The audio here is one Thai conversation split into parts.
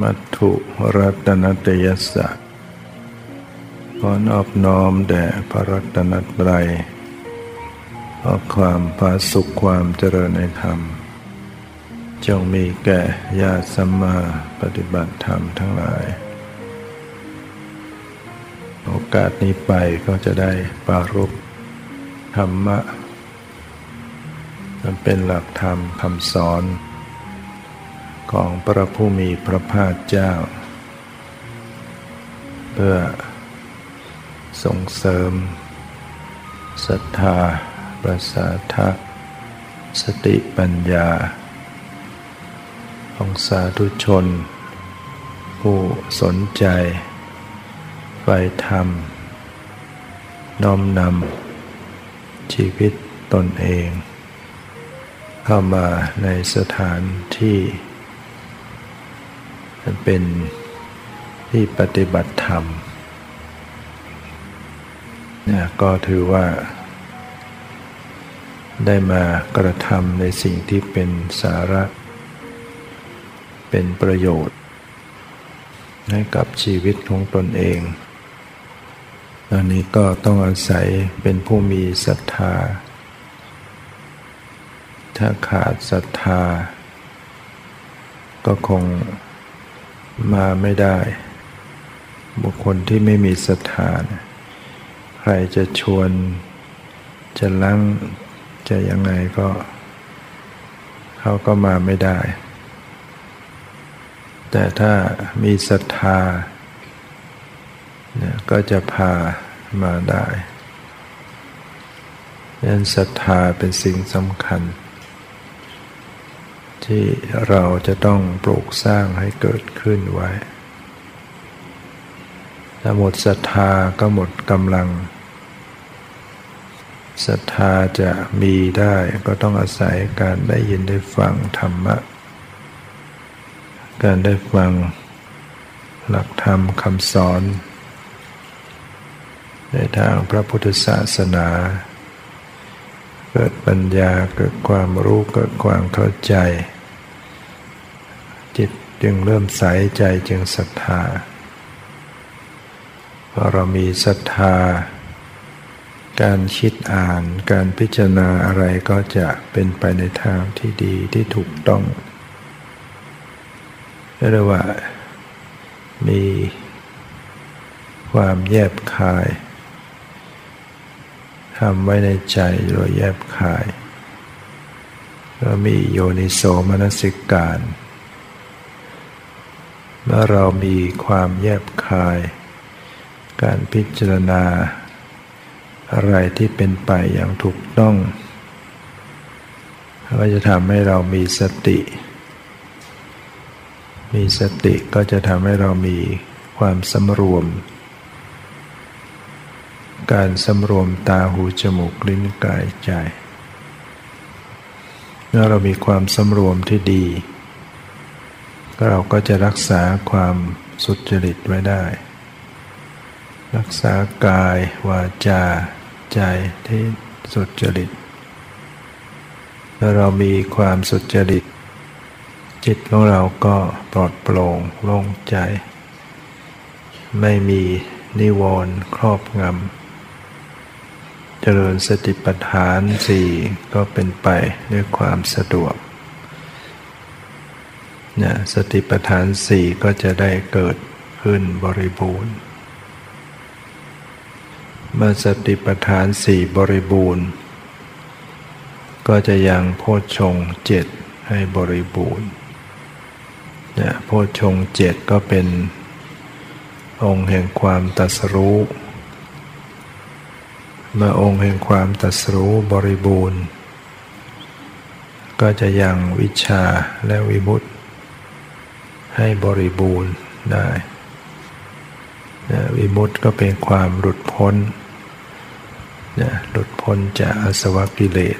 มัตถุรัตนตยสะขอนอบน้อมแด่พระรัตนตรัยขอความพาสุขความเจริญในธรรม จงมีแก่ญาติสัมมาปฏิบัติธรรมทั้งหลาย โอกาสนี้ไปก็จะได้ปารุปธรรมะมันเป็นหลักธรรมคำสอน ของพระผู้มีพระภาคเจ้า เพื่อส่งเสริมศรัทธาประสาทะสติปัญญา ของสาธุชน ผู้สนใจไฟธรรม น้อมนำชีวิตตนเอง เข้ามาในสถานที่ เป็นที่ปฏิบัติธรรมเนี่ยก็ถือว่า ได้มากระทำในสิ่งที่เป็นสาระ เป็นประโยชน์ ให้กับชีวิตของตนเองอันนี้ก็ต้องอาศัยเป็นผู้มีศรัทธา ถ้าขาดศรัทธา ก็คง มาไม่ได้ บุคคลที่ไม่มีศรัทธาใครจะชวน จะลังจะยังไงก็ เขาก็มาไม่ได้ แต่ถ้ามีศรัทธาเนี่ยก็จะพามาได้ดังนั้นศรัทธาเป็นสิ่งสำคัญ ที่เราจะต้องปลูกสร้างให้เกิดขึ้นไว้ถ้าหมดศรัทธาก็หมดกำลังศรัทธาจะมีได้ก็ต้องอาศัยการได้ยินได้ฟังธรรมะ การได้ฟังหลักธรรมคำสอน ในทางพระพุทธศาสนา เกิดปัญญาเกิดความรู้เกิดความเข้าใจ จึงเริ่มใสใจจึงศรัทธาพอเรามีศรัทธา การคิดอ่านการพิจารณาอะไรก็จะเป็นไปในทางที่ดีที่ถูกต้องเรียกว่า มีความแยบคายทำไว้ในใจโดยแยบคาย ก็มีโยนิโสมนสิการ เมื่อเรามีความแยบคาย การพิจารณา อะไรที่เป็นไปอย่างถูกต้องก็จะทำให้เรามีสติ มีสติก็จะทำให้เรามีความสำรวม การสำรวมตาหูจมูกลิ้นกายใจ เมื่อเรามีความสำรวมที่ดี เราก็จะรักษาความสุจริตไว้ได้ รักษากายวาจาใจที่สุจริตถ้าเรามีความสุจริต จิตของเราก็ปลอดโปร่งโล่งใจ ไม่มีนิวรณ์ครอบงำเจริญสติปัฏฐานสี่ก็เป็นไปด้วยความสะดวก นะสติปัฏฐานสี่ก็จะได้เกิดขึ้นบริบูรณ์ เมื่อสติปัฏฐานสี่บริบูรณ์ ก็จะยังโพชฌงเจ็ดให้บริบูรณ์นะโพชฌงเจ็ดก็เป็นองค์แห่งความตัสรู้ เมื่อองค์แห่งความตัสรู้บริบูรณ์ ก็จะยังวิชาและวิมุตติ ให้บริบูรณ์ได้นะวิมุตต์ก็เป็นความหลุดพ้นนะหลุดพ้นจากอสวกิเลส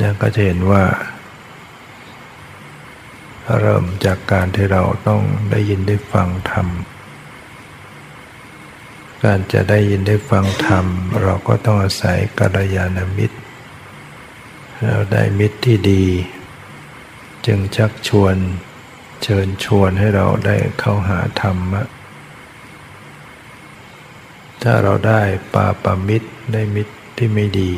นะก็จะเห็นว่า เริ่มจากการที่เราต้องได้ยินได้ฟังธรรม การจะได้ยินได้ฟังธรรม เราก็ต้องอาศัยกัลยาณมิตรเราได้มิตรที่ดี จึงชักชวนเชิญชวนให้เราได้เข้าหาธรรมะ ถ้าเราได้ปาปามิตรได้มิตรที่ไม่ดี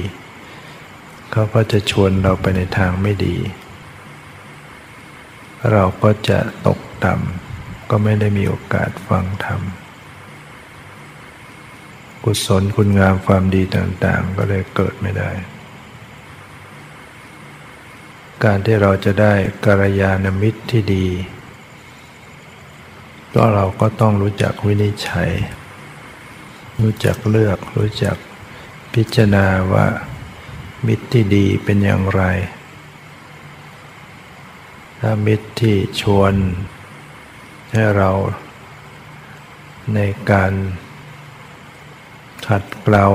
เขาก็จะชวนเราไปในทางไม่ดี เราก็จะตกต่ำก็ไม่ได้มีโอกาสฟังธรรม กุศลคุณงามความดีต่างๆ ก็เลยเกิดไม่ได้ การที่เราจะได้กัลยาณมิตรที่ดี ก็เราก็ต้องรู้จักวินิจฉัย รู้จักเลือก รู้จักพิจารณาว่ามิตรที่ดีเป็นอย่างไร ถ้ามิตรที่ชวน ให้เราในการขัดเกลา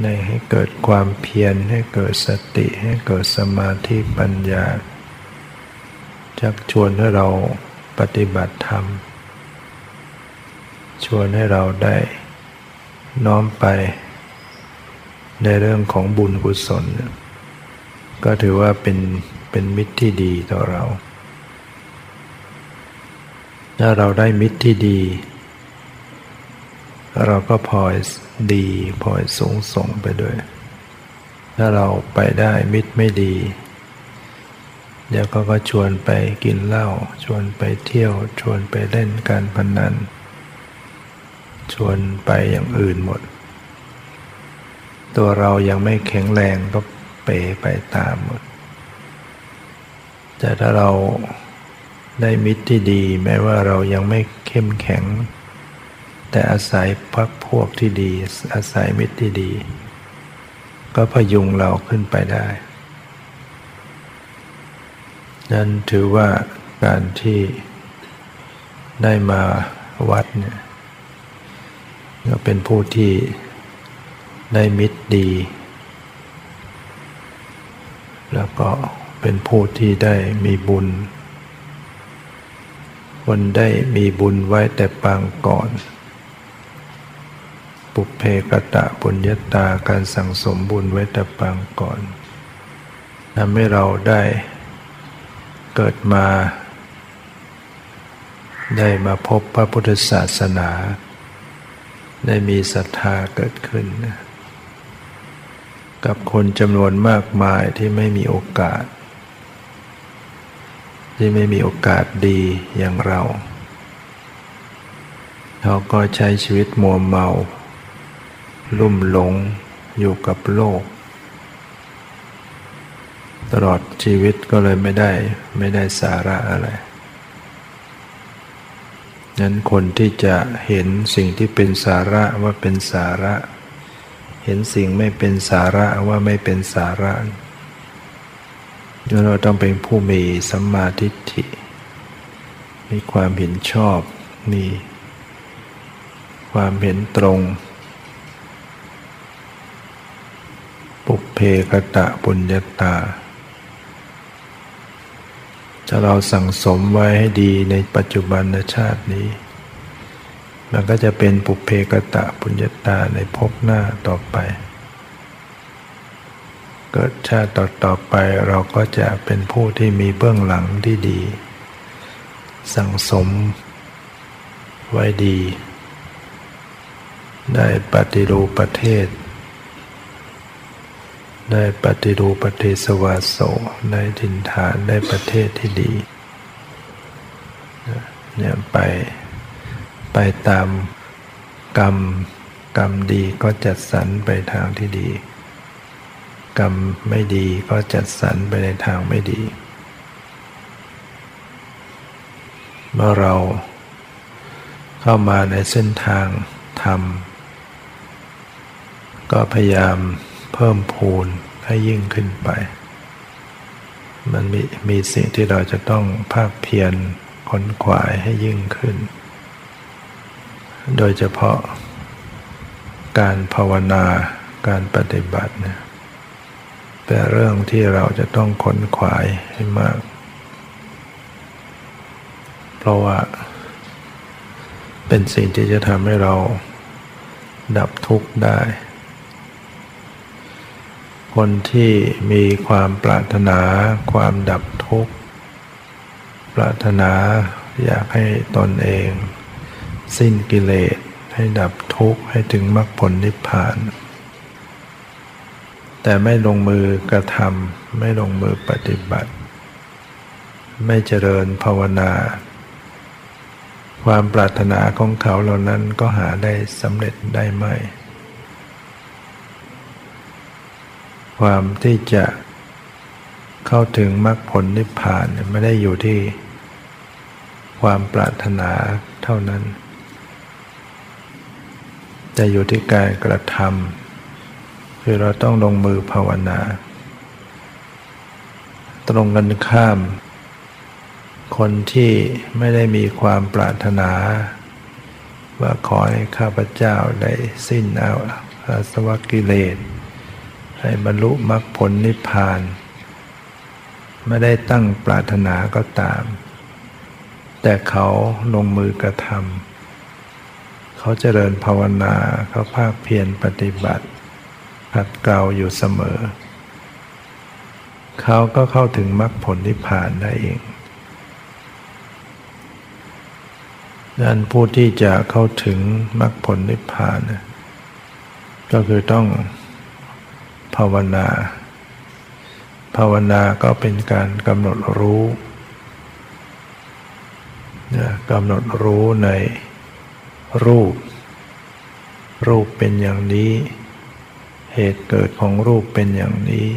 ในให้เกิดความเพียรให้เกิดสติให้เกิดสมาธิปัญญา ชักชวนให้เราปฏิบัติธรรม ชวนให้เราได้น้อมไป ในเรื่องของบุญกุศล ก็ถือว่าเป็นเป็นมิตรที่ดีต่อเรา ถ้าเราได้มิตรที่ดี เราก็พอ ดีพลอยสูงส่งไปด้วย ถ้าเราไปได้มิตรไม่ดี เดี๋ยวก็ก็ชวนไปกินเหล้าชวนไปเที่ยวชวนไปเล่นการพนัน ชวนไปอย่างอื่นหมด ตัวเรายังไม่แข็งแรงก็เป๋ไปตามหมด แต่ถ้าเราได้มิตรที่ดี แม้ว่าเรายังไม่เข้มแข็ง แต่อาศัยพักพวกที่ดี อาศัยมิตรที่ดี ก็พยุงเราขึ้นไปได้นั่นถือว่าการที่ได้มาวัดเนี่ยก็เป็นผู้ที่ได้มิตรดี แล้วก็เป็นผู้ที่ได้มีบุญ คนได้มีบุญไว้แต่ปางก่อน ปุเพกตะปุญญาตาการสั่งสมบุญไว้แต่ปางก่อนทำให้เราได้เกิดมา ได้มาพบพระพุทธศาสนา ได้มีศรัทธาเกิดขึ้น กับคนจำนวนมากมายที่ไม่มีโอกาส ที่ไม่มีโอกาสดีอย่างเราเขาก็ใช้ชีวิตมัวเมา ลุ่มหลงอยู่กับโลก ตลอดชีวิตก็เลยไม่ได้ไม่ได้สาระอะไรนั้นคนที่จะเห็นสิ่งที่เป็นสาระว่าเป็นสาระ เห็นสิ่งไม่เป็นสาระว่าไม่เป็นสาระเราต้องเป็นผู้มีสัมมาทิฏฐิ มีความเห็นชอบ มีความเห็นตรง ปุเพกตะปุญญาตาถ้าเราสั่งสมไว้ให้ดีในปัจจุบันชาตินี้ มันก็จะเป็นปุเพกตะปุญญาตาในภพหน้าต่อไป เกิดชาติต่อต่อไปเราก็จะเป็นผู้ที่มีเบื้องหลังที่ดี สั่งสมไว้ดี ได้ปฏิรูปประเทศ ได้ปฏิรูปฏิสวาโสได้ถินฐานได้ประเทศที่ดีเนี่ยไปไปตามกรรมกรรมดีก็จัดสรรไปทางที่ดี กรรมไม่ดีก็จัดสรรไปในทางไม่ดี เมื่อเราเข้ามาในเส้นทางธรรม ก็พยายาม เพิ่มพูนให้ยิ่งขึ้นไป มันมีมีสิ่งที่เราจะต้องภาคเพียรค้นขวายให้ยิ่งขึ้น โดยเฉพาะ การภาวนาการปฏิบัติเนี่ยเป็นเรื่องที่เราจะต้องค้นขวายให้มาก เพราะว่า เป็นสิ่งที่จะทำให้เราดับทุกข์ได้ คนที่มีความปรารถนาความดับทุกข์ ปรารถนาอยากให้ตนเอง สิ้นกิเลสให้ดับทุกข์ให้ถึงมรรคผลนิพพาน แต่ไม่ลงมือกระทำไม่ลงมือปฏิบัติ ไม่เจริญภาวนา ความปรารถนาของเขาเหล่านั้นก็หาได้สำเร็จได้ไม่ ความที่จะเข้าถึงมรรคผลนิพพานไม่ได้อยู่ที่ความปรารถนาเท่านั้น แต่อยู่ที่การกระทำคือเราต้องลงมือภาวนา ตรงกันข้าม คนที่ไม่ได้มีความปรารถนา ว่าขอให้ข้าพเจ้าได้สิ้นเอาอาสวะกิเลส ให้บรรลุมรรคผลนิพพาน ไม่ได้ตั้งปรารถนาก็ตาม แต่เขาลงมือกระทำเขาเจริญภาวนาเขาภาคเพียรปฏิบัติขัดเกลาอยู่เสมอ เขาก็เข้าถึงมรรคผลนิพพานได้เองดังนั้นผู้ที่จะเข้าถึงมรรคผลนิพพาน ก็คือต้อง ภาวนา ภาวนาก็เป็นการกำหนดรู้กำหนดรู้ในรูป รูปเป็นอย่างนี้ เหตุเกิดของรูปเป็นอย่างนี้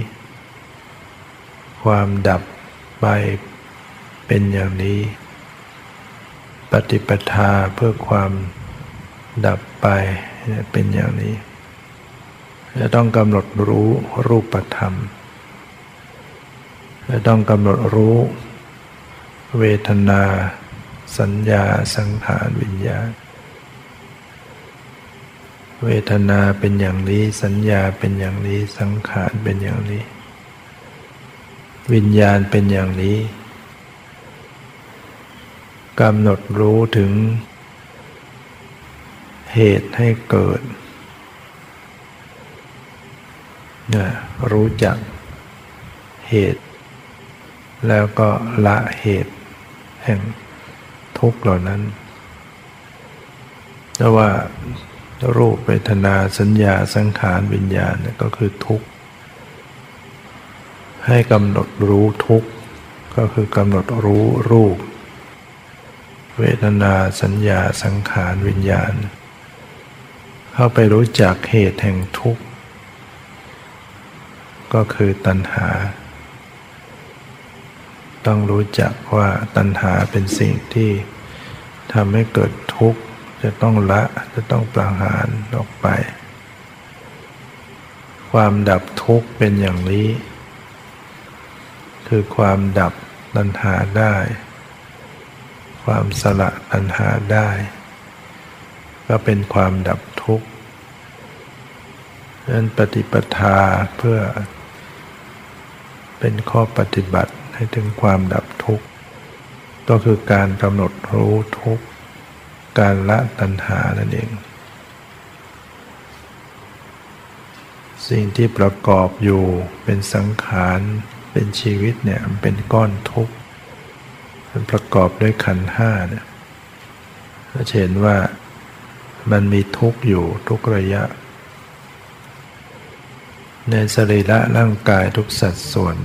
ความดับไปเป็นอย่างนี้ ปฏิปทาเพื่อความดับไปเป็นอย่างนี้ จะต้องกำหนดรู้รูปธรรม จะต้องกำหนดรู้ เวทนา สัญญา สังขารวิญญาณ เวทนาเป็นอย่างนี้ สัญญาเป็นอย่างนี้ สังขารเป็นอย่างนี้ วิญญาณเป็นอย่างนี้กำหนดรู้ถึงเหตุให้เกิดนะ รู้จักเหตุ แล้วก็ละเหตุ แห่งทุกข์เหล่านั้นแต่ว่ารูปเวทนาสัญญาสังขารวิญญาณก็คือทุกข์ ให้กำหนดรู้ทุกข์ ก็คือกำหนดรู้รูป เวทนาสัญญาสังขารวิญญาณ เข้าไปรู้จักเหตุแห่งทุกข์ ก็คือตัณหา ต้องรู้จักว่าตัณหาเป็นสิ่งที่ทำให้เกิดทุกข์ จะต้องละจะต้องประหารออกไป ความดับทุกข์เป็นอย่างนี้ คือความดับตัณหาได้ ความสละตัณหาได้ ก็เป็นความดับ นั้นปฏิปทาเพื่อเป็นข้อปฏิบัติให้ถึงความดับทุกข์ ก็คือการกำหนดรู้ทุกข์ การละตัณหานั่นเอง สิ่งที่ประกอบอยู่เป็นสังขาร เป็นชีวิตเนี่ยมันเป็นก้อนทุกข์ มันประกอบด้วยขันห้าเนี่ยเราเห็นว่ามันมีทุกข์อยู่ทุกระยะ ในสรีระร่างกายทุกสัดส่วน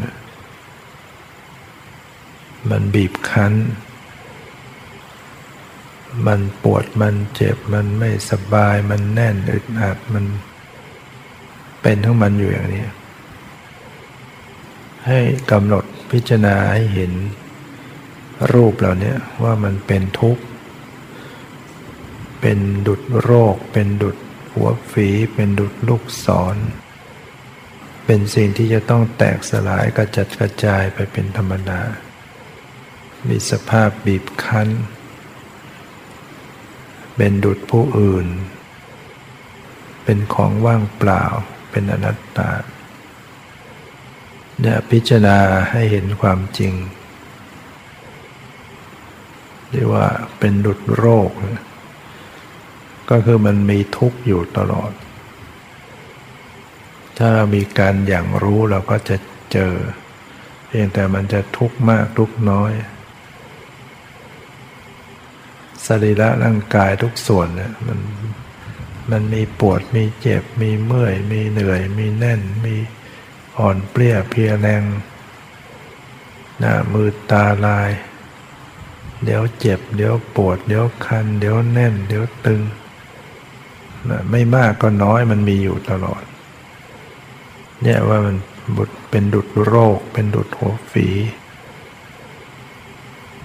มันบีบคั้น มันปวดมันเจ็บมันไม่สบายมันแน่นอึดอัดมันเป็นทั้งมันอยู่อย่างนี้ ให้กำหนดพิจารณาให้เห็นรูปเหล่านี้ว่ามันเป็นทุกข์ เป็นดุดโรค เป็นดุดหัวฝี เป็นดุดลูกศร เป็นสิ่งที่จะต้องแตกสลายกระจัดกระจายไปเป็นธรรมดา มีสภาพบีบคั้น เป็นดุจผู้อื่น เป็นของว่างเปล่า เป็นอนัตตาเนี่ยพิจารณาให้เห็นความจริงเรียกว่าเป็นดุจโรค ก็คือมันมีทุกข์อยู่ตลอด ถ้าเรามีการอย่างรู้เราก็จะเจอ เพียงแต่มันจะทุกข์มากทุกข์น้อยสรีระร่างกายทุกส่วนเนี่ยมันมันมีปวดมีเจ็บมีเมื่อย มีเหนื่อย มีแน่น มีอ่อนเปรี้ยเพียแรงหน้ามือตาลาย เดี๋ยวเจ็บ เดี๋ยวปวด เดี๋ยวคัน เดี๋ยวแน่น เดี๋ยวตึง ไม่มากก็น้อยมันมีอยู่ตลอด เนี่ยว่ามันบุดเป็นดุดโรค เป็นดุดหัวฝี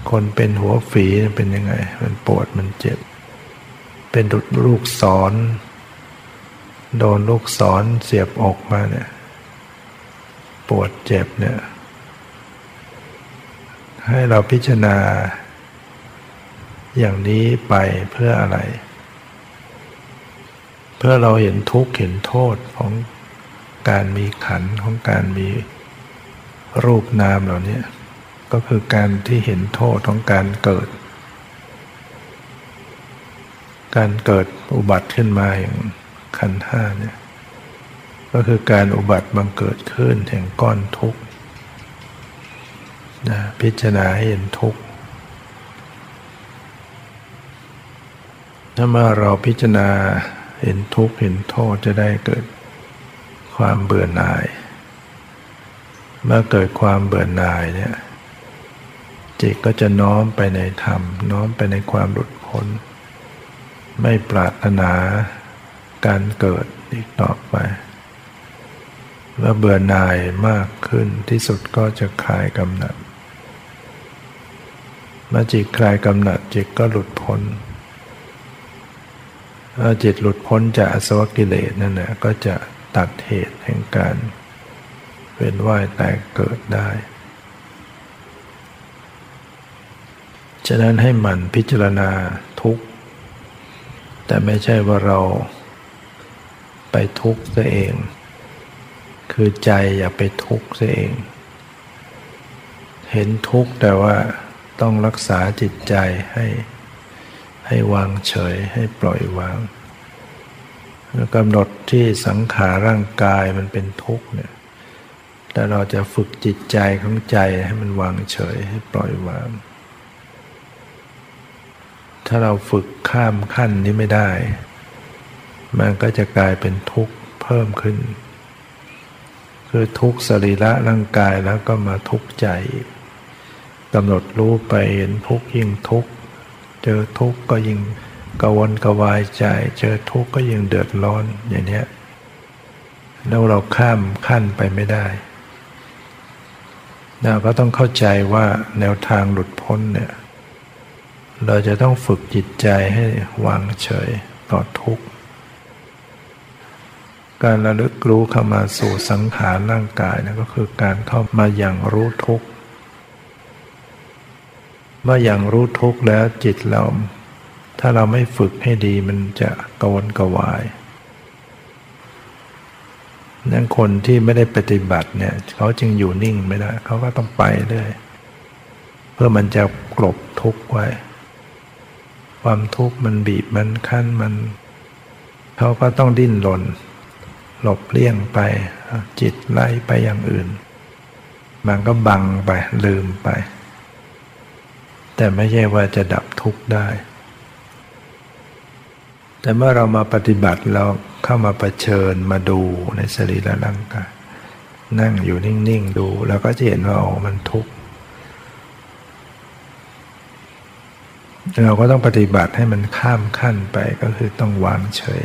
คนเป็นหัวฝีเป็นยังไง มันปวดมันเจ็บ เป็นดุดลูกศร โดนลูกศรเสียบอกมาเนี่ยปวดเจ็บเนี่ยให้เราพิจารณา อย่างนี้ไปเพื่ออะไร เพื่อเราเห็นทุกข์เห็นโทษของ การมีขันของการมีรูปนามเหล่านี้ก็คือการที่เห็นโทษของการเกิด การเกิดอุบัติขึ้นมาอย่างขันห้าเนี่ยก็คือการอุบัติบังเกิดขึ้นแห่งก้อนทุกข์นะพิจารณาให้เห็นทุกข์ถ้าเมื่อเราพิจารณาเห็นทุกข์เห็นโทษจะได้เกิด ความเบื่อหน่าย เมื่อเกิดความเบื่อหน่ายเนี่ยจิตก็จะน้อมไปในธรรม น้อมไปในความหลุดพ้น ไม่ปรารถนาการเกิดอีกต่อไปเมื่อเบื่อหน่ายมากขึ้นที่สุดก็จะคลายกำหนัดเมื่อจิตคลายกำหนัดจิตก็หลุดพ้นเมื่อจิตหลุดพ้นจากอสวกิเลสนั่นแหละก็จะ ตัดเหตุแห่งการเวียนว่ายตายเกิดได้ ฉะนั้นให้มันพิจารณาทุกข์ แต่ไม่ใช่ว่าเราไปทุกข์ซะเอง คือใจอย่าไปทุกข์ซะเอง เห็นทุกข์แต่ว่าต้องรักษาจิตใจให้ให้วางเฉยให้ปล่อยวาง กำหนดที่สังขารร่างกายมันเป็นทุกข์เนี่ยแต่เราจะฝึกจิตใจของใจให้มันวางเฉยให้ปล่อยวาง ถ้าเราฝึกข้ามขั้นนี้ไม่ได้ มันก็จะกลายเป็นทุกข์เพิ่มขึ้น คือทุกข์สรีระร่างกายแล้วก็มาทุกข์ใจกำหนดรู้ไปเห็นทุกข์ยิ่งทุกข์เจอทุกข์ก็ยิ่ง กวนกวายใจ เจอทุกข์ก็ยังเดือดร้อนอย่างนี้แล้วเราข้ามขั้นไปไม่ได้เราก็ต้องเข้าใจว่าแนวทางหลุดพ้นเนี่ย เราจะต้องฝึกจิตใจให้วางเฉยต่อทุกข์ การระลึกรู้เข้ามาสู่สังขารร่างกายนะก็คือการเข้ามาอย่างรู้ทุกข์เมื่ออย่างรู้ทุกข์แล้วจิตเรา ถ้าเราไม่ฝึกให้ดีมันจะกวนกวายนั่นคนที่ไม่ได้ปฏิบัติเนี่ยเขาจึงอยู่นิ่งไม่ได้เขาก็ต้องไปเรื่อยเพื่อมันจะกลบทุกข์ไว้ ความทุกข์มันบีบมันคั้นมัน เขาก็ต้องดิ้นรนหลบเลี่ยงไป จิตไล่ไปอย่างอื่น มันก็บังไปลืมไป แต่ไม่ใช่ว่าจะดับทุกข์ได้ แต่เมื่อเรามาปฏิบัติเราเข้ามาประเชิญมาดูในสรีระร่างกายนั่งอยู่นิ่งๆดูเราก็จะเห็นว่าอ๋อมันทุกข์เราก็ต้องปฏิบัติให้มันข้ามขั้นไปก็คือต้องวางเฉย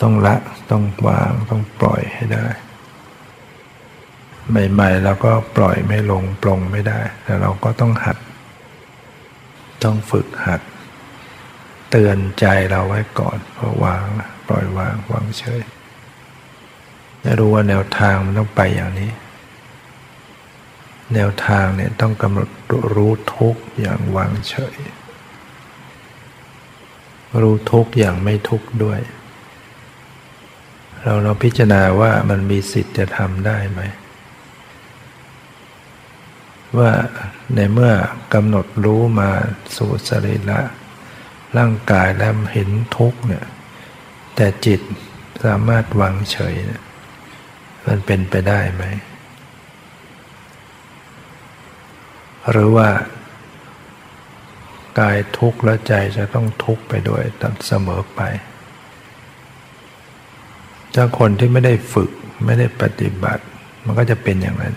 ต้องละต้องวางต้องปล่อยให้ได้ ใหม่ๆเราก็ปล่อยไม่ลงปลงไม่ได้ แต่เราก็ต้องหัด ต้องฝึกหัด เตือนใจเราไว้ก่อนพอวางปล่อยวางวางเฉยจะรู้ว่าแนวทางมันต้องไปอย่างนี้ แนวทางเนี่ยต้องกำหนดรู้ทุกอย่างวางเฉย รู้ทุกอย่างไม่ทุกด้วย เราเราพิจารณาว่ามันมีสิทธิ์จะทำได้ไหมว่าในเมื่อกำหนดรู้มาสู่สรีระ ร่างกายแล้วเห็นทุกข์เนี่ยแต่จิตสามารถวางเฉยเนี่ยมันเป็นไปได้ไหม หรือว่ากายทุกข์แล้วใจจะต้องทุกข์ไปด้วยตัดเสมอไป ถ้าคนที่ไม่ได้ฝึกไม่ได้ปฏิบัติ มันก็จะเป็นอย่างนั้น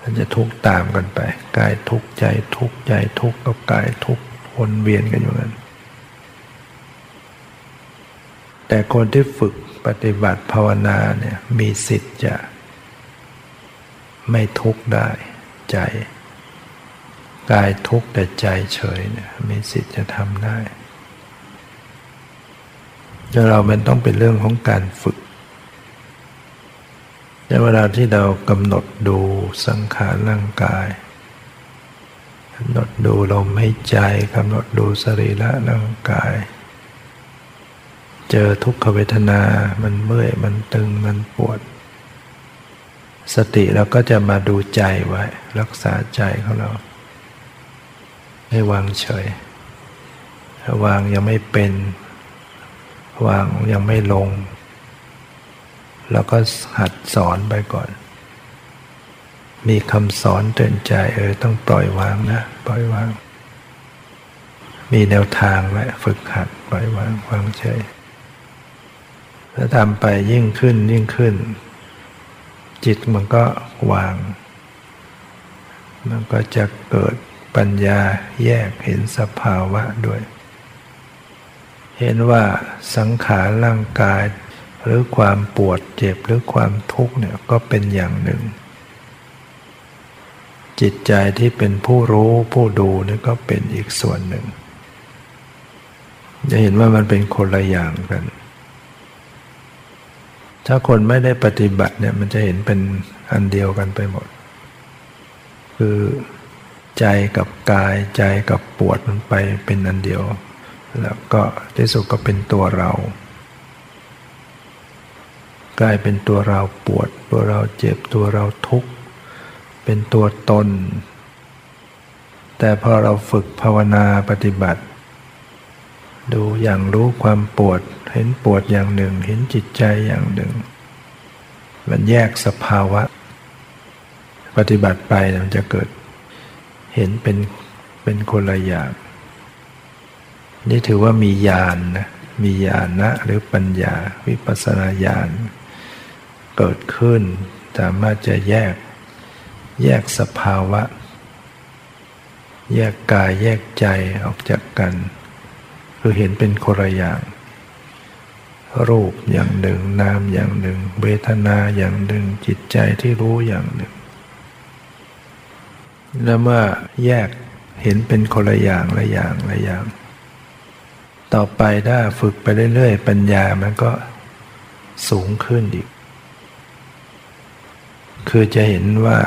มันจะทุกข์ตามกันไป กายทุกข์ใจทุกข์ใจทุกข์กับกายทุกข์ วนเวียนกันอยู่นั้น แต่คนที่ฝึกปฏิบัติภาวนาเนี่ยมีสิทธิ์จะ ไม่ทุกข์ได้ใจ กายทุกข์แต่ใจเฉยเนี่ยมีสิทธิ์จะทำได้แต่เรามันต้องเป็นเรื่องของการฝึกในเวลาที่เรากำหนดดูสังขารร่างกายำหนดดูลมหายใจกำหนดดูสรีระร่างกาย เจอทุกขเวทนา มันเมื่อย มันตึง มันปวด สติเราก็จะมาดูใจไว้ รักษาใจของเรา ให้วางเฉย วางยังไม่เป็น วางยังไม่ลง แล้วก็หัดสอนไปก่อน มีคำสอนเตือนใจเออต้องปล่อยวางนะ ปล่อยวาง มีแนวทางไว้ฝึกหัดปล่อยวางวางใจถ้าทำไปยิ่งขึ้นยิ่งขึ้น จิตมันก็วาง มันก็จะเกิดปัญญาแยกเห็นสภาวะด้วย เห็นว่าสังขารร่างกาย หรือความปวดเจ็บหรือความทุกข์เนี่ยก็เป็นอย่างหนึ่ง จิตใจที่เป็นผู้รู้ผู้ดูนี่ก็เป็นอีกส่วนหนึ่ง จะเห็นว่ามันเป็นคนละอย่างกัน ถ้าคนไม่ได้ปฏิบัติเนี่ยมันจะเห็นเป็นอันเดียวกันไปหมด คือใจกับกายใจกับปวดมันไปเป็นอันเดียว แล้วก็ที่สุดก็เป็นตัวเรากลายเป็นตัวเราปวด ตัวเราเจ็บตัวเราทุกข์ เป็นตัวตน แต่พอเราฝึกภาวนาปฏิบัติ ดูอย่างรู้ความปวด เห็นปวดอย่างหนึ่ง เห็นจิตใจอย่างหนึ่ง มันแยกสภาวะ ปฏิบัติไปมันจะเกิด เห็นเป็นเป็นคนละอย่าง นี่ถือว่ามีญาณนนะมีญาณนะหรือปัญญาวิปัสสนาญาณเกิดขึ้นสามารถจะแยก แยกสภาวะ แยกกายแยกใจออกจากกัน คือเห็นเป็นคนละอย่าง รูปอย่างหนึ่ง นามอย่างหนึ่ง เวทนาอย่างหนึ่ง จิตใจที่รู้อย่างหนึ่ง แล้วเมื่อแยกเห็นเป็นคนละอย่างละอย่างละอย่าง ต่อไปถ้าฝึกไปเรื่อยๆ ปัญญามันก็สูงขึ้นอีก คือจะเห็นว่า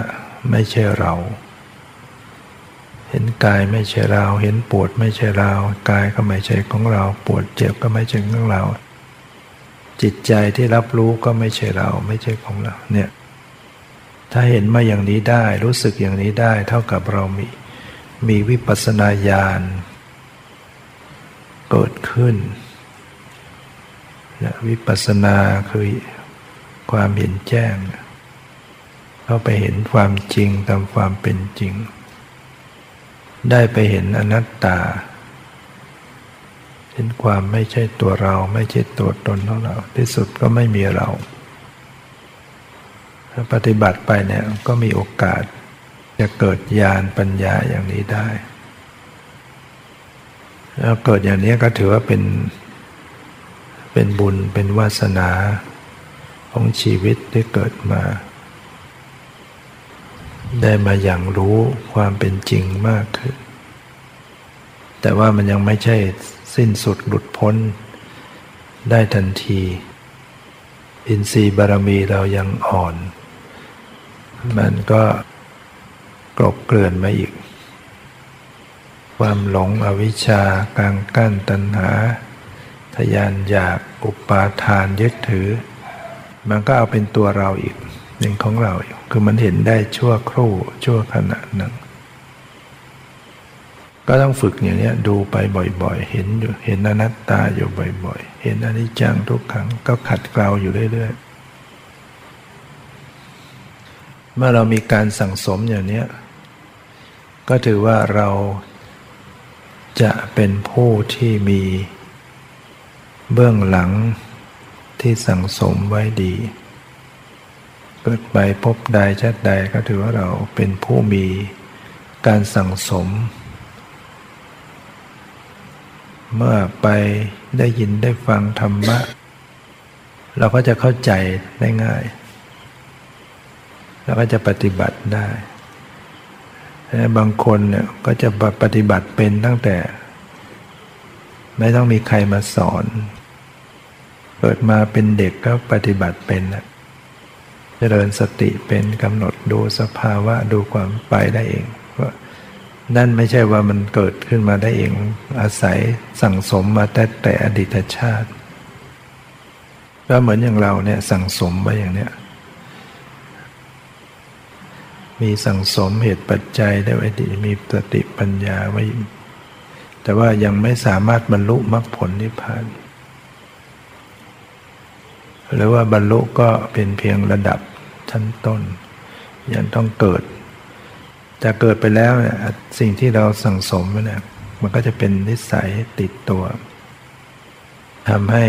ไม่ใช่เรา เห็นกายไม่ใช่เรา เห็นปวดไม่ใช่เรา กายก็ไม่ใช่ของเรา ปวดเจ็บก็ไม่ใช่ของเรา จิตใจที่รับรู้ก็ไม่ใช่เรา ไม่ใช่ของเรา เนี่ย ถ้าเห็นมาอย่างนี้ได้ รู้สึกอย่างนี้ได้ เท่ากับเรามี มีวิปัสสนาญาณเกิดขึ้นวิปัสสนาคือความเห็นแจ้ง เขาไปเห็นความจริงตามความเป็นจริง ได้ไปเห็นอนัตตา เห็นความไม่ใช่ตัวเรา ไม่ใช่ตัวตนของเรา ที่สุดก็ไม่มีเราถ้าปฏิบัติไปเนี่ยก็มีโอกาสจะเกิดญาณปัญญาอย่างนี้ได้แล้วเกิดอย่างนี้ก็ถือว่าเป็นเป็นบุญเป็นวาสนาของชีวิตที่เกิดมา ได้มาอย่างรู้ความเป็นจริงมากขึ้น แต่ว่ามันยังไม่ใช่สิ้นสุดหลุดพ้น ได้ทันที อินทรีย์บารมีเรายังอ่อน มันก็กลบเกลื่อนมาอีก ความหลงอวิชชากางกั้นตัณหา ทยานอยากอุปาทานยึดถือ มันก็เอาเป็นตัวเราอีก เป็นของเราอยู่ คือมันเห็นได้ชั่วครู่ชั่วขณะหนึ่ง ก็ต้องฝึกอย่างนี้ดูไปบ่อยๆ เห็นอยู่เห็นอนัตตาอยู่บ่อย ๆ เห็นอนิจจังทุกครั้งก็ขัดเกลาอยู่เรื่อยๆ เมื่อเรามีการสั่งสมอย่างนี้ก็ถือว่าเราจะเป็นผู้ที่มีเบื้องหลังที่สั่งสมไว้ดี เกิดไปพบใดชาติใดก็ถือว่าเราเป็นผู้มีการสั่งสม เมื่อไปได้ยินได้ฟังธรรมะ เราก็จะเข้าใจได้ง่าย เราก็จะปฏิบัติได้บางคนเนี่ยก็จะปฏิบัติเป็นตั้งแต่ ไม่ต้องมีใครมาสอน เกิดมาเป็นเด็กก็ปฏิบัติเป็น เจริญสติเป็นกำหนดดูสภาวะดูความไปได้เองว่านั่นไม่ใช่ว่ามันเกิดขึ้นมาได้เอง อาศัยสั่งสมมาแต่แต่อดีตชาติก็เหมือนอย่างเราเนี่ยสั่งสมไว้อย่างเนี้ยมีสั่งสมเหตุปัจจัยได้ไว้ดีมีสติปัญญาไว้ แต่ว่ายังไม่สามารถบรรลุมรรคผลนิพพาน หรือว่าบรรลุก็เป็นเพียงระดับชั้นต้น ยังต้องเกิด จะเกิดไปแล้วเนี่ยสิ่งที่เราสั่งสมเนี่ยมันก็จะเป็นนิสัยติดตัวทำให้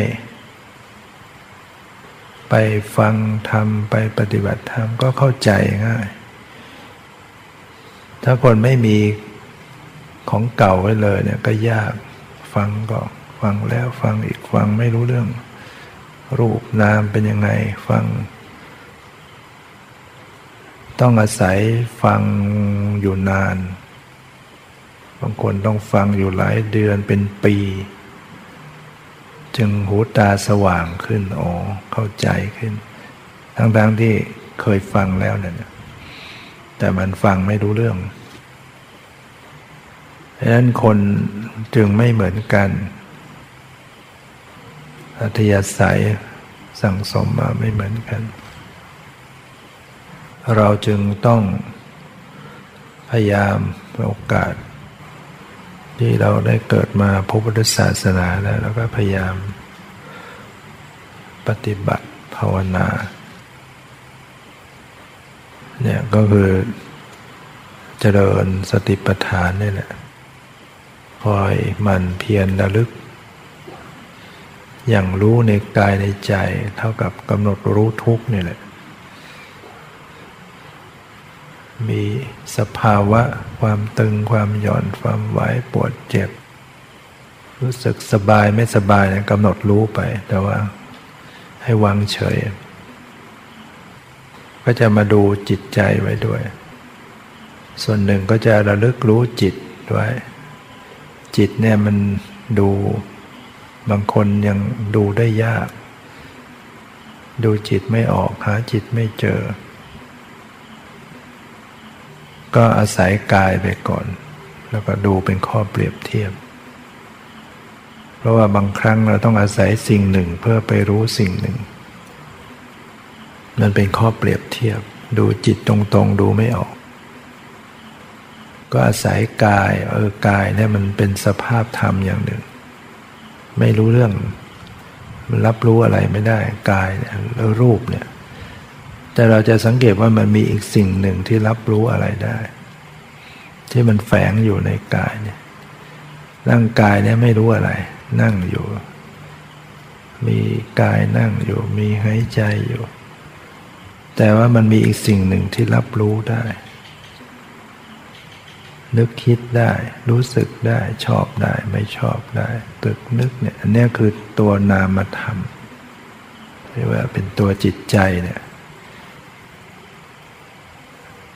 ไปฟังธรรมไปปฏิบัติธรรมก็เข้าใจง่าย ถ้าคนไม่มีของเก่าไว้เลยเนี่ยก็ยากฟังก็ฟังแล้วฟังอีกฟังไม่รู้เรื่อง รูปนามเป็นยังไงฟัง ต้องอาศัยฟังอยู่นาน บางคนต้องฟังอยู่หลายเดือนเป็นปี จึงหูตาสว่างขึ้นอ๋อเข้าใจขึ้น ทั้งๆทที่เคยฟังแล้วเนี่ยแต่มันฟังไม่รู้เรื่องดังนั้นคนจึงไม่เหมือนกัน อัธยาศัยสั่งสมมาไม่เหมือนกัน เราจึงต้องพยายามโอกาส ที่เราได้เกิดมาพบพุทธศาสนาแล้วเราก็พยายาม ปฏิบัติภาวนาเนี่ยก็คือเจริญสติปัฏฐานนี่แหละคอยมันเพียรระลึก อย่างรู้ในกายในใจ เท่ากับกำหนดรู้ทุกนี่แหละ มีสภาวะความตึงความหย่อนความไหวปวดเจ็บ รู้สึกสบายไม่สบายกำหนดรู้ไป แต่ว่าให้วางเฉย ก็จะมาดูจิตใจไว้ด้วย ส่วนหนึ่งก็จะระลึกรู้จิตไว้ จิตเนี่ยมันดู บางคนยังดูได้ยาก ดูจิตไม่ออกหาจิตไม่เจอ ก็อาศัยกายไปก่อน แล้วก็ดูเป็นข้อเปรียบเทียบ เพราะว่าบางครั้งเราต้องอาศัยสิ่งหนึ่งเพื่อไปรู้สิ่งหนึ่ง มันเป็นข้อเปรียบเทียบ ดูจิตตรงๆดูไม่ออกก็อาศัยกายเออกายเนี่ยมันเป็นสภาพธรรมอย่างหนึ่ง ไม่รู้เรื่อง มันรับรู้อะไรไม่ได้กายเนี่ยแล้วรูปเนี่ย แต่เราจะสังเกตว่ามันมีอีกสิ่งหนึ่งที่รับรู้อะไรได้ ที่มันแฝงอยู่ในกายเนี่ยร่างกายเนี่ยไม่รู้อะไร นั่งอยู่ มีกายนั่งอยู่ มีหายใจอยู่ แต่ว่ามันมีอีกสิ่งหนึ่งที่รับรู้ได้ นึกคิดได้ รู้สึกได้ ชอบได้ ไม่ชอบได้ ตึกนึกเนี่ยอันนี้คือตัวนามธรรมเรียกว่าเป็นตัวจิตใจเนี่ย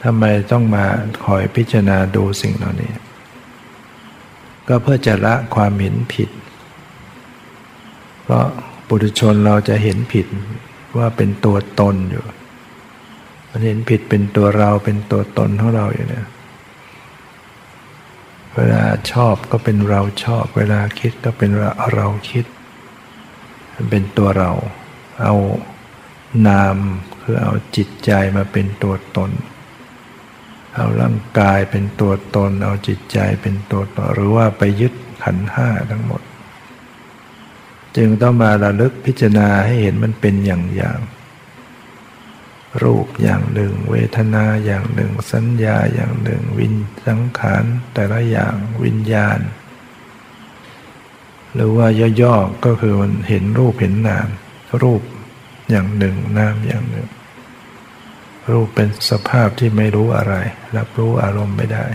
ทำไมต้องมาคอยพิจารณาดูสิ่งเหล่านี้ ก็เพื่อจะละความเห็นผิด เพราะปุถุชนเราจะเห็นผิดว่าเป็นตัวตนอยู่ มันเห็นผิดเป็นตัวเราเป็นตัวตนของเราอยู่เนี่ย เวลาชอบก็เป็นเราชอบ เวลาคิดก็เป็นเราเราคิดมันเป็นตัวเรา เอานามคือเอาจิตใจมาเป็นตัวตน เอาร่างกายเป็นตัวตน เอาจิตใจเป็นตัวตน หรือว่าไปยึดขันห้าทั้งหมด จึงต้องมาระลึกพิจารณาให้เห็นมันเป็นอย่างอย่าง รูปอย่างหนึ่ง เวทนาอย่างหนึ่ง สัญญาอย่างหนึ่ง วินสังขารแต่ละอย่างวิญญาณ หรือว่าย่อๆก็คือมันเห็นรูปเห็นนาม รูปอย่างหนึ่งนามอย่างหนึ่ง รูปเป็นสภาพที่ไม่รู้อะไร รับรู้อารมณ์ไม่ได้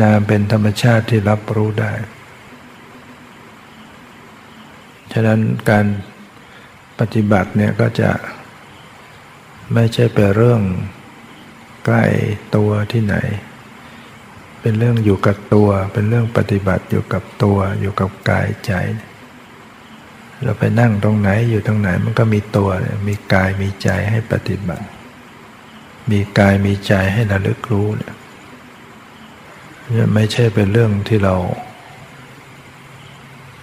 นามเป็นธรรมชาติที่รับรู้ได้ ฉะนั้นการปฏิบัติเนี่ยก็จะ ไม่ใช่เป็นเรื่องใกล้ตัวที่ไหน เป็นเรื่องอยู่กับตัว เป็นเรื่องปฏิบัติอยู่กับตัว อยู่กับกายใจ เราไปนั่งตรงไหนอยู่ตรงไหนมันก็มีตัว มีกายมีใจให้ปฏิบัติ มีกายมีใจให้ระลึกรู้เนี่ยไม่ใช่เป็นเรื่องที่เรา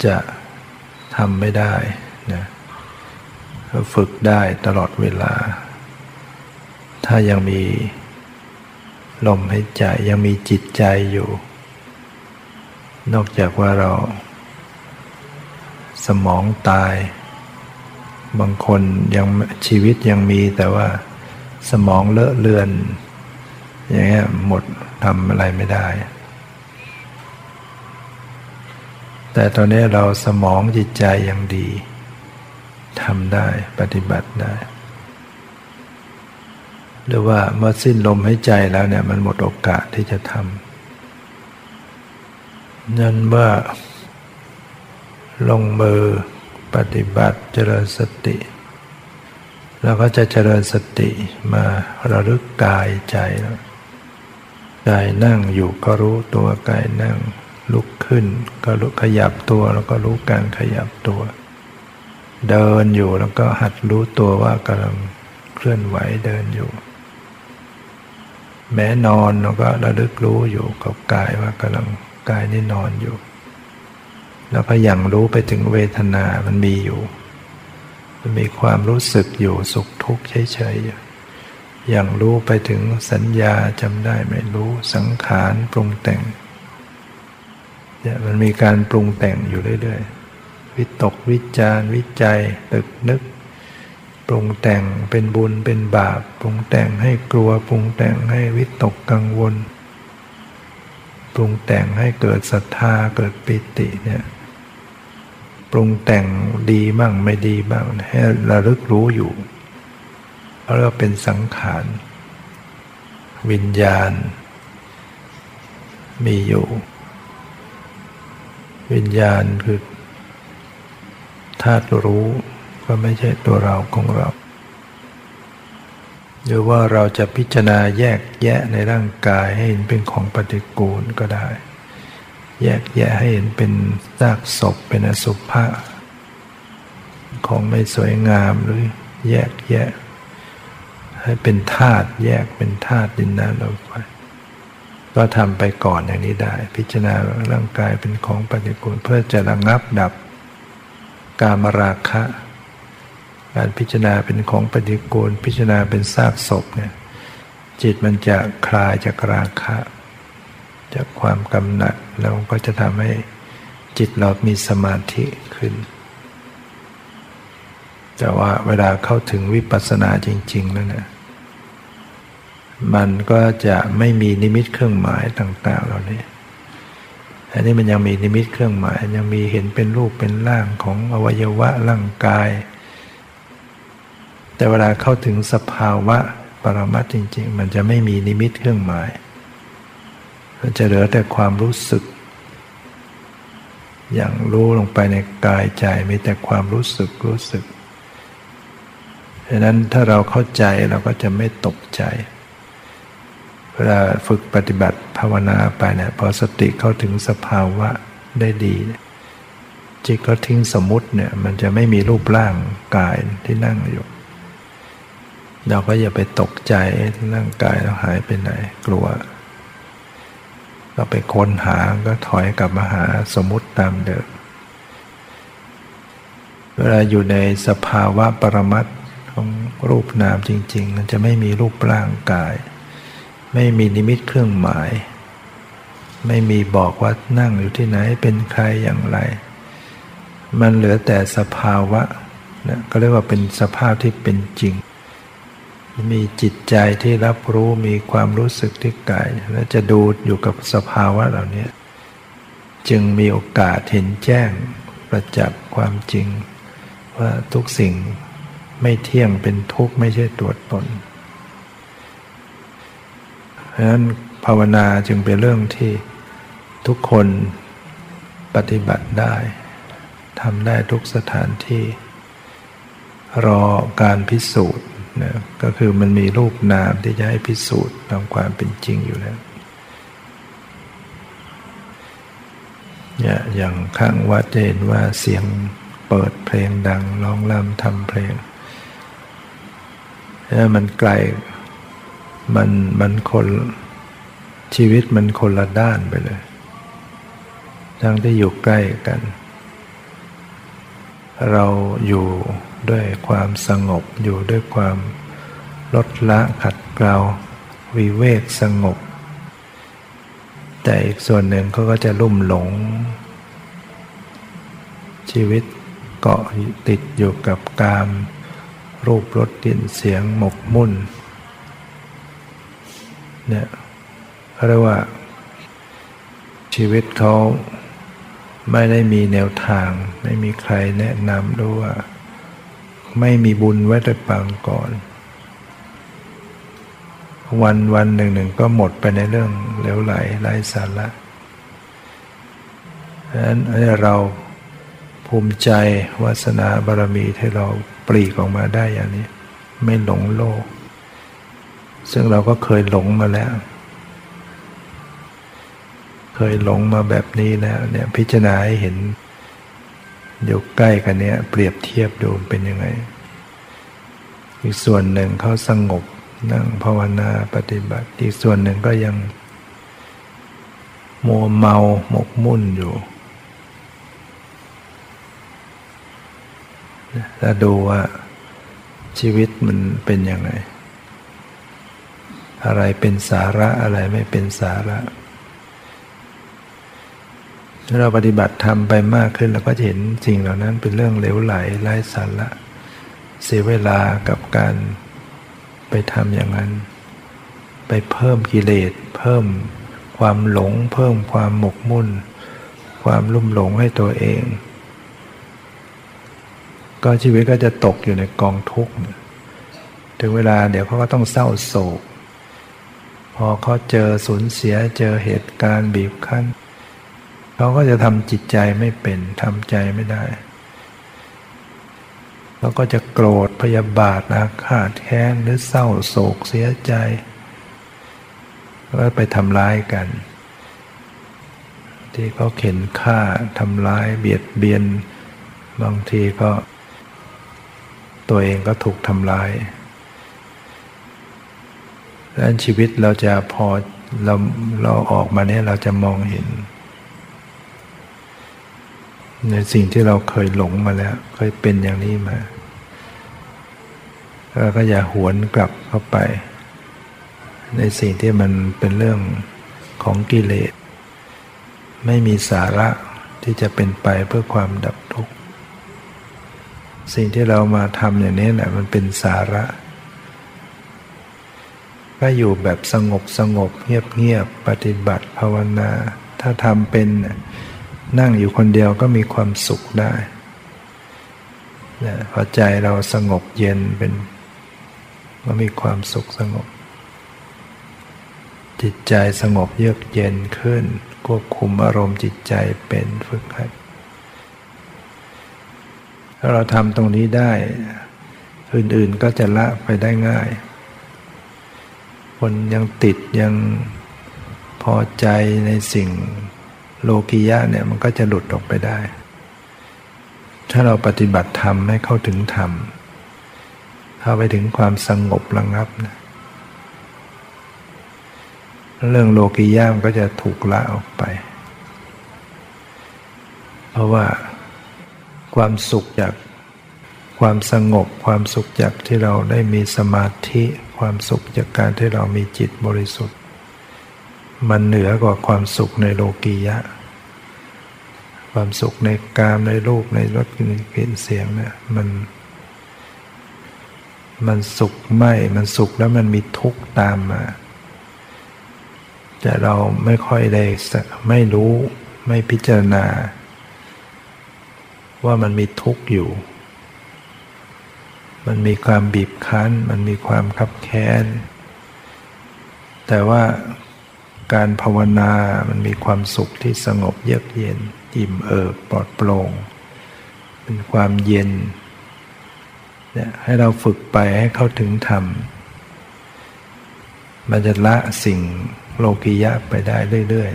จะทำไม่ได้นะฝึกได้ตลอดเวลา ถ้ายังมีลมหายใจยังมีจิตใจอยู่ นอกจากว่าเรา สมองตาย บางคนยังชีวิตยังมีแต่ว่าสมองเลอะเลือน อย่างเงี้ยหมดทำอะไรไม่ได้ แต่ตอนนี้เราสมองจิตใจยังดีทำได้ปฏิบัติได้ หรือว่าเมื่อสิ้นลมหายใจแล้วเนี่ยมันหมดโอกาสที่จะทำนั้นเมื่อลงมือปฏิบัติเจริญสติเราก็จะเจริญสติมาระลึกกายใจแล้วกายนั่งอยู่ก็รู้ตัวกายนั่ง ลุกขึ้น ก็ลุกขยับตัวแล้วก็รู้การขยับตัว เดินอยู่แล้วก็หัดรู้ตัวว่ากำลังเคลื่อนไหวเดินอยู่ แม้นอนเราก็ระลึกรู้อยู่กับกายว่ากำลังกายนี่นอนอยู่ แล้วก็ยังรู้ไปถึงเวทนา มันมีอยู่ มันมีความรู้สึกอยู่สุขทุกข์เฉยๆอยู่อย่างรู้ไปถึงสัญญาจำได้ไม่รู้สังขารปรุงแต่งเนี่ยมันมีการปรุงแต่งอยู่เรื่อยๆ วิตกวิจารวิจัยตึกนึก ปรุงแต่งเป็นบุญเป็นบาป ปรุงแต่งให้กลัว ปรุงแต่งให้วิตกกังวล ปรุงแต่งให้เกิดศรัทธาเกิดปิติเนี่ยปรุงแต่งดีบ้างไม่ดีบ้างให้ระลึกรู้อยู่เพราะเราเป็นสังขาร วิญญาณ มีอยู่ วิญญาณคือธาตุรู้ ก็ไม่ใช่ตัวเราของเราหรือว่าเราจะพิจารณาแยกแยะในร่างกายให้เห็นเป็นของปฏิกูลก็ได้ แยกแยะให้เห็นเป็นซากศพเป็นอสุภะของไม่สวยงามหรือแยกแยะ ให้เป็นธาตุแยกเป็นธาตุดินน้ำลมไฟก็ทำไปก่อนอย่างนี้ได้ พิจารณาร่างกายเป็นของปฏิกูลเพื่อจะระงับดับการมราคะ การพิจารณาเป็นของปฏิกูล พิจารณาเป็นซากศพเนี่ยจิตมันจะคลายจากราคะ จากความกำหนัดแล้วก็จะทำให้จิตเรามีสมาธิขึ้น แต่ว่าเวลาเข้าถึงวิปัสสนาจริงๆแล้วนะมันก็จะไม่มีนิมิตเครื่องหมายต่างๆเหล่านี้อันนี้มันยังมีนิมิตเครื่องหมาย ยังมีเห็นเป็นรูปเป็นร่างของอวัยวะร่างกาย แต่เวลาเข้าถึงสภาวะปรมัตจริง ๆ มันจะไม่มีนิมิตเครื่องหมายมันจะเหลือแต่ความรู้สึก อย่างรู้ลงไปในกายใจมีแต่ความรู้สึกรู้สึกดังนั้นถ้าเราเข้าใจเราก็จะไม่ตกใจ เวลาฝึกปฏิบัติภาวนาไปเนี่ยพอสติเข้าถึงสภาวะได้ดีจิตก็ทิ้งสมมติเนี่ยมันจะไม่มีรูปร่างกายที่นั่งอยู่ เราก็อย่าไปตกใจร่างกายเราหายไปไหนกลัว เราไปค้นหาก็ถอยกลับมาหาสมมติตามเดิมเวลาอยู่ในสภาวะปรมัตของรูปนามจริง ๆ มันจะไม่มีรูปร่างกาย ไม่มีนิมิตเครื่องหมาย ไม่มีบอกว่านั่งอยู่ที่ไหนเป็นใครอย่างไร มันเหลือแต่สภาวะนะก็เรียกว่าเป็นสภาพที่เป็นจริง มีจิตใจที่รับรู้มีความรู้สึกที่กาย แล้วจะดูอยู่กับสภาวะเหล่านี้จึงมีโอกาสเห็นแจ้งประจักษ์ความจริง ว่าทุกสิ่งไม่เที่ยงเป็นทุกข์ไม่ใช่ตัวตนเพราะฉะนั้นภาวนาจึงเป็นเรื่องที่ทุกคนปฏิบัติได้ทำได้ทุกสถานที่ รอการพิสูจน์ นะก็คือมันมีรูปนามที่จะให้พิสูจน์ตามความเป็นจริงอยู่แล้วอย่างข้างวัดจะเห็นว่าเสียงเปิดเพลงดังร้องรำทำเพลงแล้วมันไกลมันมันคนชีวิตมันคนละด้านไปเลย ทั้งที่อยู่ใกล้กัน เราอยู่ ด้วยความสงบอยู่ด้วยความลดละขัดเกลาวิเวกสงบ แต่อีกส่วนหนึ่งเขาก็จะลุ่มหลง ชีวิตเกาะติดอยู่กับกาม รูปรสกลิ่นเสียงหมกมุ่นเนี่ยเรียกว่า ชีวิตเขาไม่ได้มีแนวทาง ไม่มีใครแนะนำด้วยว่า ไม่มีบุญไว้แต่ปางก่อน วันวันหนึ่งหนึ่งก็หมดไปในเรื่องเหลวไหลไร้สาระดังนั้นเราภูมิใจวาสนาบารมีที่เราปลีกออกมาได้อย่างนี้ ไม่หลงโลก ซึ่งเราก็เคยหลงมาแล้ว เคยหลงมาแบบนี้แล้วเนี่ยพิจารณาให้เห็น อยู่ใกล้กันเนี่ยเปรียบเทียบดูเป็นยังไง อีกส่วนหนึ่งเขาสงบนั่งภาวนาปฏิบัติ อีกส่วนหนึ่งก็ยังมัวเมาหมกมุ่นอยู่แล้วดูว่าชีวิตมันเป็นยังไง อะไรเป็นสาระอะไรไม่เป็นสาระ เราปฏิบัติทำไปมากขึ้นเราก็จะเห็นสิ่งเหล่านั้นเป็นเรื่องเหลวไหลไร้สาระเสียเวลากับการไปทำอย่างนั้น ไปเพิ่มกิเลส เพิ่มความหลง เพิ่มความหมกมุ่น ความลุ่มหลงให้ตัวเอง ก็ชีวิตก็จะตกอยู่ในกองทุกข์ถึงเวลาเดี๋ยวเขาก็ต้องเศร้าโศก พอเขาเจอสูญเสียเจอเหตุการณ์บีบคั้น เขาก็จะทำจิตใจไม่เป็นทำใจไม่ได้เขาก็จะโกรธพยาบาทอาฆาตแค้นหรือเศร้าโศกเสียใจ ก็ไปทำร้ายกัน ที่เขาเข็นฆ่าทำร้ายเบียดเบียน บางทีก็ ตัวเองก็ถูกทำร้ายดังนั้นชีวิตเราจะพอเราเราออกมาเนี่ยเราจะมองเห็น ในสิ่งที่เราเคยหลงมาแล้ว เคยเป็นอย่างนี้มาเราก็อย่าหวนกลับเข้าไป ในสิ่งที่มันเป็นเรื่องของกิเลส ไม่มีสาระที่จะเป็นไปเพื่อความดับทุกข์สิ่งที่เรามาทำอย่างนี้แหละมันเป็นสาระก็อยู่แบบสงบสงบเงียบเงียบปฏิบัติภาวนา ถ้าทำเป็น นั่งอยู่คนเดียวก็มีความสุขได้พอใจเราสงบเย็นเป็นก็มีความสุขสงบ จิตใจสงบเยือกเย็นขึ้น ควบคุมอารมณ์จิตใจเป็นฝึกหัดถ้าเราทำตรงนี้ได้ อื่นๆก็จะละไปได้ง่าย คนยังติดยังพอใจในสิ่ง โลกิยะเนี่ยมันก็จะหลุดออกไปได้ ถ้าเราปฏิบัติธรรมให้เข้าถึงธรรม เข้าไปถึงความสงบระงับนะเรื่องโลกิยะมันก็จะถูกละออกไป เพราะว่าความสุขจากความสงบความสุขจากที่เราได้มีสมาธิ ความสุขจากการที่เรามีจิตบริสุทธิ์ มันเหนือกว่าความสุขในโลกียะ ความสุขในกามในรูปในรสกลิ่นเสียงเนี่ยมัน มันสุขไม่มันสุขแล้วมันมีทุกข์ตามมา แต่เราไม่ค่อยได้ไม่รู้ไม่พิจารณา ว่ามันมีทุกข์อยู่ มันมีความบีบคั้น มันมีความคับแค้น แต่ว่า การภาวนามันมีความสุขที่สงบเยือกเย็น อิ่มเอิบปลอดโปร่ง เป็นความเย็นเนี่ยให้เราฝึกไปให้เข้าถึงธรรม มันจะละสิ่งโลกิยะไปได้เรื่อย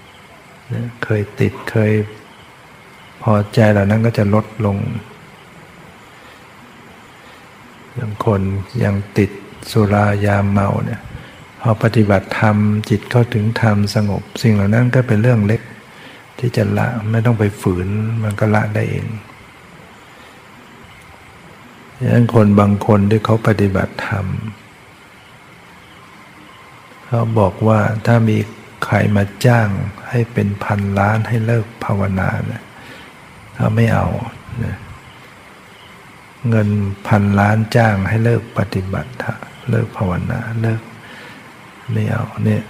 ๆเคยติดเคยพอใจเหล่านั้นก็จะลดลงอย่างคนยังติดสุรายาเมาเนี่ย พอปฏิบัติธรรมจิตเข้าถึงธรรมสงบ สิ่งเหล่านั้นก็เป็นเรื่องเล็ก ที่จะละไม่ต้องไปฝืนมันก็ละได้เองดังนั้นคนบางคนที่เขาปฏิบัติธรรมเขาบอกว่าถ้ามีใครมาจ้างให้เป็นพันล้านให้เลิกภาวนาเนี่ยเขาไม่เอานะเงินพันล้านจ้างให้เลิกปฏิบัติเลิกภาวนาเลิก ไม่เอาเนี่ย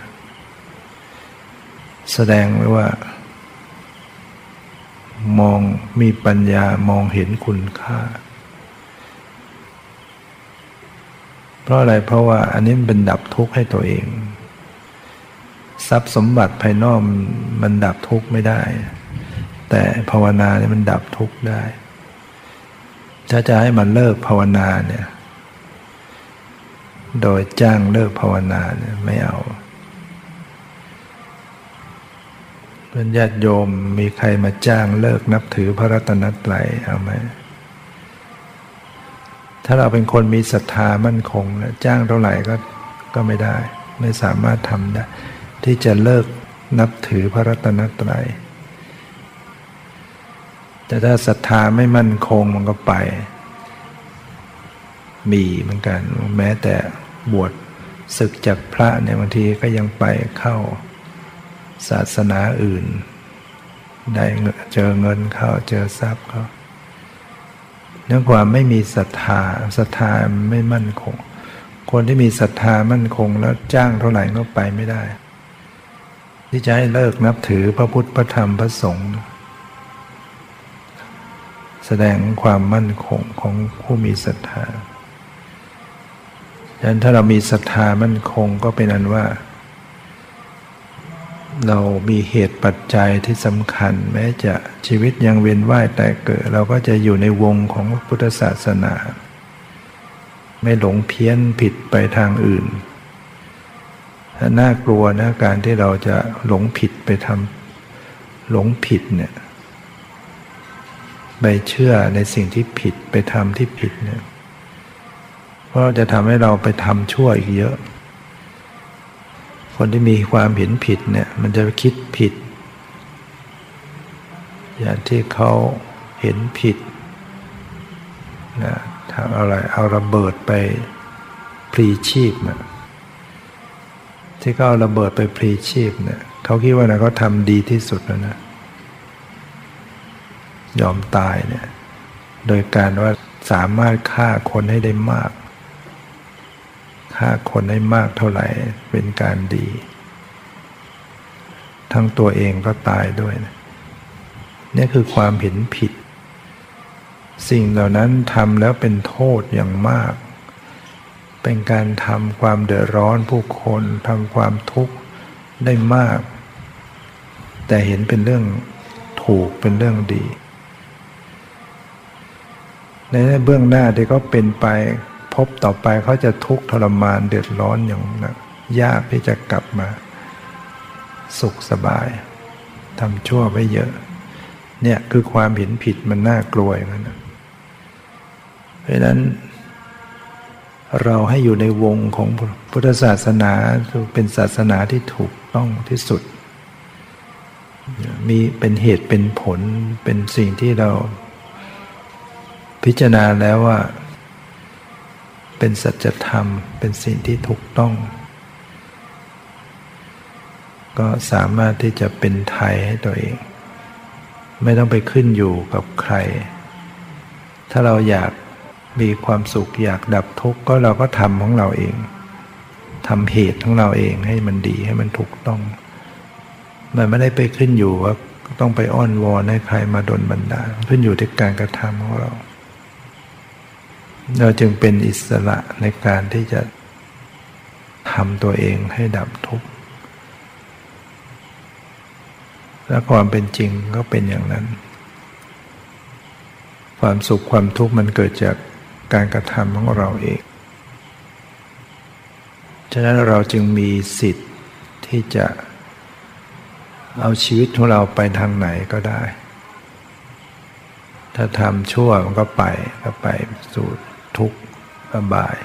แสดงไว้ว่า มองมีปัญญามองเห็นคุณค่า เพราะอะไรเพราะว่าอันนี้มันเป็นดับทุกข์ให้ตัวเอง ทรัพย์สมบัติภายนอกมันดับทุกข์ไม่ได้ แต่ภาวนาเนี่ยมันดับทุกข์ได้ ถ้าจะให้มันเลิกภาวนาเนี่ย โดยจ้างเลิกภาวนาเนี่ยไม่เอาเป็นญาติโยมมีใครมาจ้างเลิกนับถือพระรัตนตรัยเอาไหมถ้าเราเป็นคนมีศรัทธามั่นคงนะจ้างเท่าไหร่ก็ก็ไม่ได้ ไม่สามารถทำได้ที่จะเลิกนับถือพระรัตนตรัยแต่ถ้าศรัทธาไม่มั่นคงมันก็ไป มีเหมือนกัน แม้แต่บวชศึกจากพระเนี่ยบางทีก็ยังไปเข้าศาสนาอื่น ได้เจอเงินเข้าเจอทรัพย์เขาเนื่องความไม่มีศรัทธาศรัทธาไม่มั่นคง คนที่มีศรัทธามั่นคงแล้วจ้างเท่าไหร่ก็ไปไม่ได้ ที่จะให้เลิกนับถือพระพุทธพระธรรมพระสงฆ์แสดงความมั่นคงของผู้มีศรัทธา ดังนั้นถ้าเรามีศรัทธามั่นคงก็เป็นอันว่า เรามีเหตุปัจจัยที่สำคัญ แม้จะชีวิตยังเวียนว่ายแต่เกิด เราก็จะอยู่ในวงของพุทธศาสนา ไม่หลงเพี้ยนผิดไปทางอื่นน่ากลัวนะการที่เราจะหลงผิดไปทำหลงผิดเนี่ยไปเชื่อในสิ่งที่ผิดไปทำที่ผิดเนี่ย เพราะจะทำให้เราไปทำชั่วอีกเยอะ คนที่มีความเห็นผิดเนี่ย มันจะคิดผิด อย่างที่เขาเห็นผิดนะทำอะไรเอาระเบิดไปพลีชีพนะที่เขาเอาระเบิดไปพลีชีพเนี่ยเขาคิดว่านะเขาทำดีที่สุดแล้วนะยอมตายเนี่ย โดยการว่าสามารถฆ่าคนให้ได้มาก ฆ่าคนให้มากเท่าไหร่เป็นการดี ทั้งตัวเองก็ตายด้วยนะนี่คือความเห็นผิด สิ่งเหล่านั้นทำแล้วเป็นโทษอย่างมาก เป็นการทำความเดือดร้อนผู้คนทำความทุกข์ได้มาก แต่เห็นเป็นเรื่องถูกเป็นเรื่องดี ในเบื้องหน้าที่ก็เป็นไป พบต่อไปเขาจะทุกข์ทรมานเดือดร้อนอย่างนะยากที่จะกลับมา สุขสบายทำชั่วไปเยอะ เนี่ยคือความเห็นผิดมันน่ากลัวอย่างนั้นเพราะนั้น เราให้อยู่ในวงของพุทธศาสนาเป็นศาสนาที่ถูกต้องที่สุด มีเป็นเหตุเป็นผลเป็นสิ่งที่เราพิจารณาแล้วว่า เป็นสัจธรรม เป็นสิ่งที่ถูกต้อง ก็สามารถที่จะเป็นไทยให้ตัวเอง ไม่ต้องไปขึ้นอยู่กับใคร ถ้าเราอยากมีความสุขอยากดับทุกข์ก็เราก็ทำของเราเองทำเหตุของเราเองให้มันดีให้มันถูกต้อง มันไม่ได้ไปขึ้นอยู่ว่าต้องไปอ้อนวอนให้ใครมาดลบันดาลขึ้นอยู่ที่การกระทำของเรา เราจึงเป็นอิสระในการที่จะทำตัวเองให้ดับทุกข์และความเป็นจริงก็เป็นอย่างนั้น ความสุขความทุกข์มันเกิดจากการกระทำของเราเอง ฉะนั้นเราจึงมีสิทธิ์ที่จะเอาชีวิตของเราไปทางไหนก็ได้ ถ้าทำชั่วมันก็ไปก็ไปสู่ ทุกข์อบาย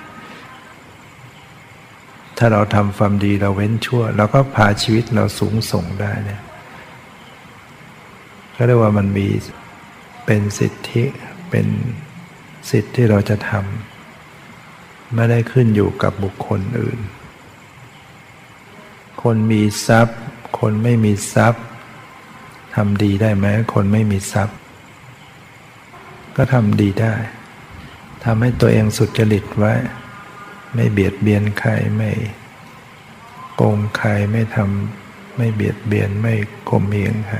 ถ้าเราทำความดีเราเว้นชั่วเราก็พาชีวิตเราสูงส่งได้เนี่ยก็เรียกว่ามันมีเป็นสิทธิเป็นสิทธิที่เราจะทำไม่ได้ขึ้นอยู่กับบุคคลอื่น คนมีทรัพย์ คนไม่มีทรัพย์ทำดีได้ไหมคนไม่มีทรัพย์ ก็ทำดีได้ ทำให้ตัวเองสุจริตไว้ ไม่เบียดเบียนใครไม่โกงใครไม่ทำไม่เบียดเบียนไม่ข่มเหงใคร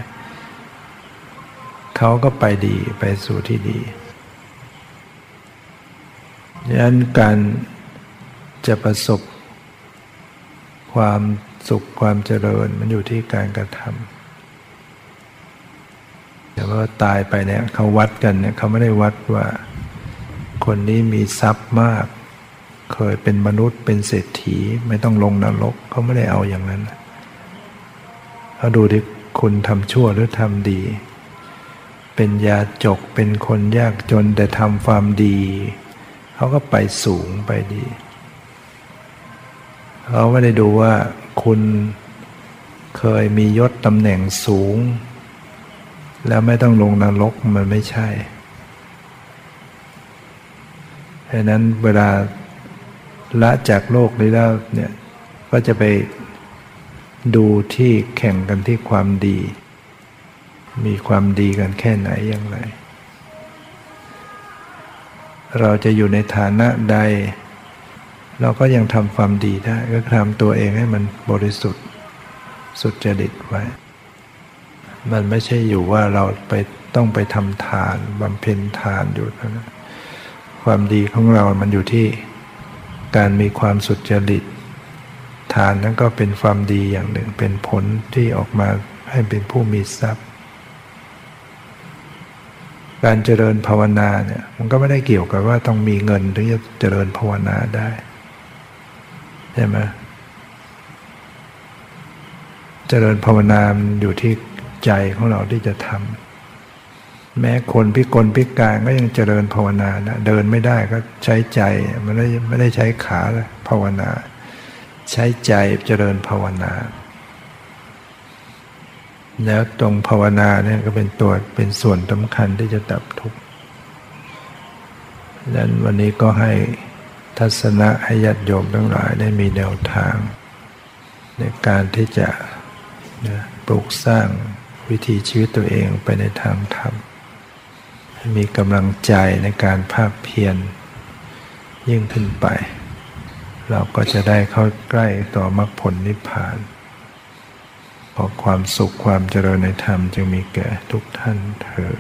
เขาก็ไปดีไปสู่ที่ดีดังนั้นการจะประสบความสุขความเจริญมันอยู่ที่การกระทำแต่ว่าตายไปเนี่ยเขาวัดกันเนี่ยเขาไม่ได้วัดว่า คนนี้มีทรัพย์มาก เคยเป็นมนุษย์เป็นเศรษฐีไม่ต้องลงนรกเขาไม่ได้เอาอย่างนั้นเขาดูที่คุณทำชั่วหรือทำดี เป็นยาจกเป็นคนยากจนแต่ทำความดีเขาก็ไปสูงไปดี เขาไม่ได้ดูว่าคุณเคยมียศตำแหน่งสูง แล้วไม่ต้องลงนรกมันไม่ใช่ ดังนั้นเวลาละจากโลกนี้แล้วเนี่ยก็จะไปดูที่แข่งกันที่ความดี มีความดีกันแค่ไหนอย่างไร เราจะอยู่ในฐานะใด เราก็ยังทำความดีได้ ก็ทำตัวเองให้มันบริสุทธิ์สุจริตไว้ มันไม่ใช่อยู่ว่าเราไปต้องไปทำทานบำเพ็ญทานอยู่นะ ความดีของเรามันอยู่ที่การมีความสุจริต ทานนั้นก็เป็นความดีอย่างหนึ่งเป็นผลที่ออกมาให้เป็นผู้มีทรัพย์ การเจริญภาวนาเนี่ยมันก็ไม่ได้เกี่ยวกับว่าต้องมีเงินถึงจะเจริญภาวนาได้ใช่ไหมเจริญภาวนาอยู่ที่ใจของเราที่จะทำ แม้คนพิกลพิการก็ยังเจริญภาวนานะเดินไม่ได้ก็ใช้ใจมันไม่ไม่ได้ใช้ขาภาวนา ใช้ใจเจริญภาวนา แล้วตรงภาวนาเนี่ยก็เป็นตัวเป็นส่วนสำคัญที่จะดับทุกข์ดังนั้นวันนี้ก็ให้ทัศนะให้ญาติโยมทั้งหลายได้มีแนวทาง ในการที่จะปลูกสร้างวิถีชีวิตตัวเองไปในทางธรรม มีกำลังใจในการภาคเพียรยิ่งขึ้นไป เราก็จะได้เข้าใกล้ต่อมรรคผลนิพพานขอความสุขความเจริญในธรรมจึงมีแก่ทุกท่านเถอ